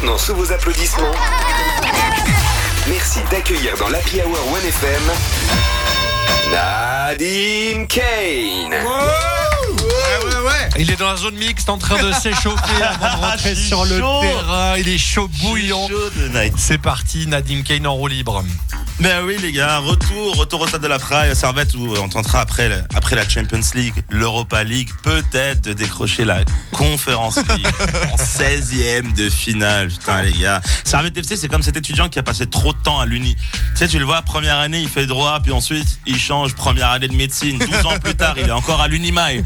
maintenant sous vos applaudissements. Merci d'accueillir dans l'Happy Hour 1FM Nadim Kane. Ouais, ouais, ouais. Il est dans la zone mixte en train de s'échauffer avant de rentrer sur le chaud. terrain. Il est chaud bouillant. C'est parti, Nadim Kane en roue libre. Ben oui les gars, retour, retour au stade de la Praille, à Servette où on tentera après, la- après la Champions League, l'Europa League, peut-être de décrocher la Conference League en 16e de finale. Putain les gars, Servette FC c'est comme cet étudiant qui a passé trop de temps à l'uni. Tu sais tu le vois, première année il fait droit, puis ensuite il change, première année de médecine, 12 ans plus tard il est encore à l'Unimail.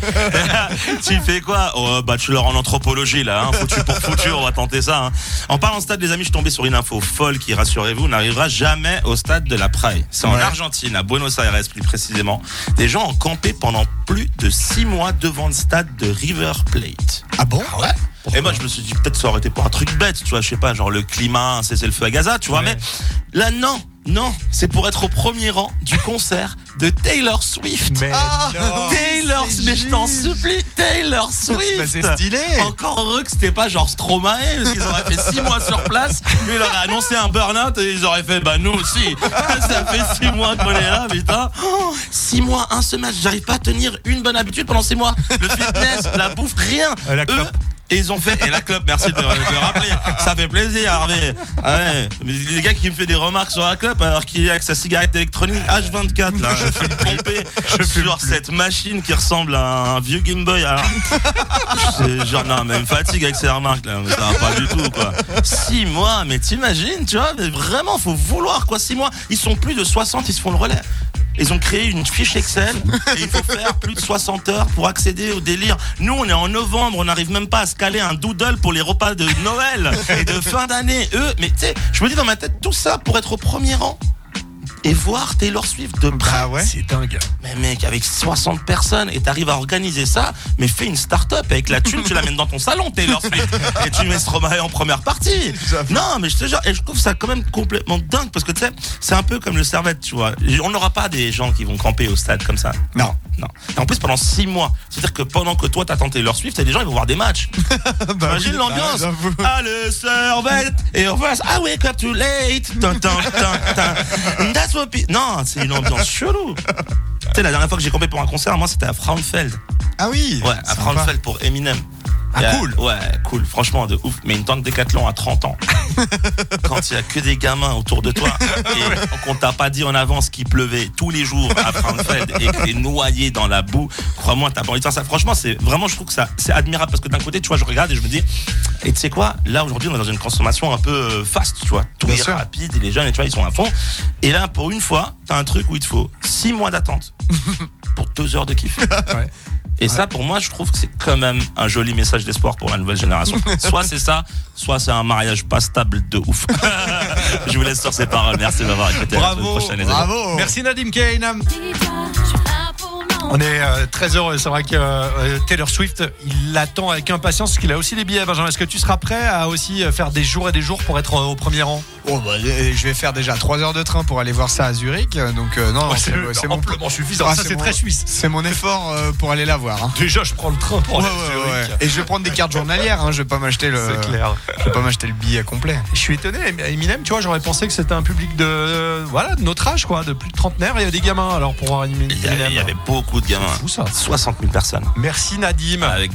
tu fais quoi? Oh, Bachelor en anthropologie là, hein, foutu pour foutu, on va tenter ça. hein. En parlant de stade les amis, je suis tombé sur une info folle qui, rassurez-vous, n'arrivera jamais au stade de la Praille. C'est en Ouais. Argentine, à Buenos Aires plus précisément. Des gens ont campé pendant plus de six mois devant le stade de River Plate. Ah bon? Ouais? Et moi je me suis dit peut-être ça aurait été pour un truc bête, tu vois, je sais pas, genre le climat, un cessez-le-feu à Gaza, tu vois, Ouais. mais là non, non, c'est pour être au premier rang du concert de Taylor Swift. Mais non. Taylor, mais je t'en supplie, Taylor Swift. Bah, c'est stylé. Encore heureux que c'était pas genre Stromae, parce qu'ils auraient fait six mois sur place. Lui, il aurait annoncé un burn-out et ils auraient fait, bah nous aussi. Ça fait six mois qu'on est là, putain. Oh, six mois, un semestre, j'arrive pas à tenir une bonne habitude pendant six mois. Le fitness, la bouffe, rien. Euh, la Eux, clope. Et ils ont fait, et la clope, merci de, de le rappeler. Ça fait plaisir, Hervé. Ah ouais. Mais les gars qui me fait des remarques sur la clope alors qu'il est avec sa cigarette électronique H24, là. Je fais pomper sur cette machine qui ressemble à un vieux Game Boy. Alors, genre, non, mais me fatigue avec ces remarques, là. Mais ça va pas du tout, quoi. Six mois, mais t'imagines, tu vois, mais vraiment, faut vouloir, quoi. Six mois. Ils sont plus de 60, ils se font le relais. Ils ont créé une fiche Excel et il faut faire plus de 60 heures pour accéder au délire. Nous, on est en novembre, on n'arrive même pas à se caler un doodle pour les repas de Noël et de fin d'année. Eux, mais tu sais, je me dis dans ma tête, tout ça pour être au premier rang et voir Taylor Swift de près. Bah ouais. C'est dingue. Mais mec, avec 60 personnes et t'arrives à organiser ça, mais fais une start-up avec la thune, tu l'amènes dans ton salon, Taylor Swift, et tu mets Stromae en première partie. Non, mais je te jure, et je trouve ça quand même complètement dingue parce que tu sais, c'est un peu comme le Servette, tu vois. On n'aura pas des gens qui vont camper au stade comme ça. Non. Non. Et en plus, pendant 6 mois, c'est-à-dire que pendant que toi t'attends Taylor Swift, t'as des gens qui vont voir des matchs. Bah Imagine oui, l'ambiance. bah, j'avoue. Ah, le Servette Et en face, I wake up too late. That's what pe- Non, c'est une ambiance chelou. Tu sais, la dernière fois que j'ai campé pour un concert, moi, c'était à Frauenfeld. Ah oui. Ouais, à sympa. Frauenfeld pour Eminem. Ah, cool. Ouais, cool. Franchement, de ouf. Mais une tente décathlon à 30 ans. Quand il y a que des gamins autour de toi et qu'on t'a pas dit en avance qu'il pleuvait tous les jours à Frauenfeld et que t'es noyé dans la boue, crois-moi, t'as pas envie de faire ça. Franchement, c'est vraiment, je trouve que ça, c'est admirable parce que d'un côté, tu vois, je regarde et je me dis, et tu sais quoi, là aujourd'hui, on est dans une consommation un peu euh, fast, tu vois. Tout Bien est sûr. rapide et les jeunes, et tu vois, ils sont à fond. Et là, pour une fois, t'as un truc où il te faut 6 mois d'attente pour 2 heures de kiff. Ouais. Et ça, pour moi, je trouve que c'est quand même un joli message d'espoir pour la nouvelle génération. Soit c'est ça, soit c'est un mariage pas stable de ouf. je vous laisse sur ces paroles. Merci de m'avoir écouté. À la semaine Bravo, prochaine, les amis. Bravo. Merci Nadim Kane. On est euh, très heureux. C'est vrai que euh, Taylor Swift, il l'attend avec impatience parce qu'il a aussi les billets. Benjamin, est-ce que tu seras prêt à aussi euh, faire des jours et des jours pour être euh, au premier rang? Oh, bah, euh, je vais faire déjà 3 heures de train pour aller voir ça à Zurich. euh, Donc euh, non, c'est mon amplement suffisant. Ah, ça, c'est très suisse. c'est mon effort euh, pour aller la voir. hein. Déjà, je prends le train pour Ouais, aller à Zurich. ouais. Et je vais prendre des cartes journalières. Hein. Je vais pas m'acheter le. C'est clair. Je vais pas m'acheter le billet complet. Je suis étonné, Eminem, tu vois, j'aurais pensé que c'était un public de euh, voilà de notre âge, quoi, de plus de trentenaire. Il y a des gamins alors pour voir Eminem. Il y, avait, avait beaucoup de gamins. C'est fou, ça. 60 000 personnes. Merci Nadim. Avec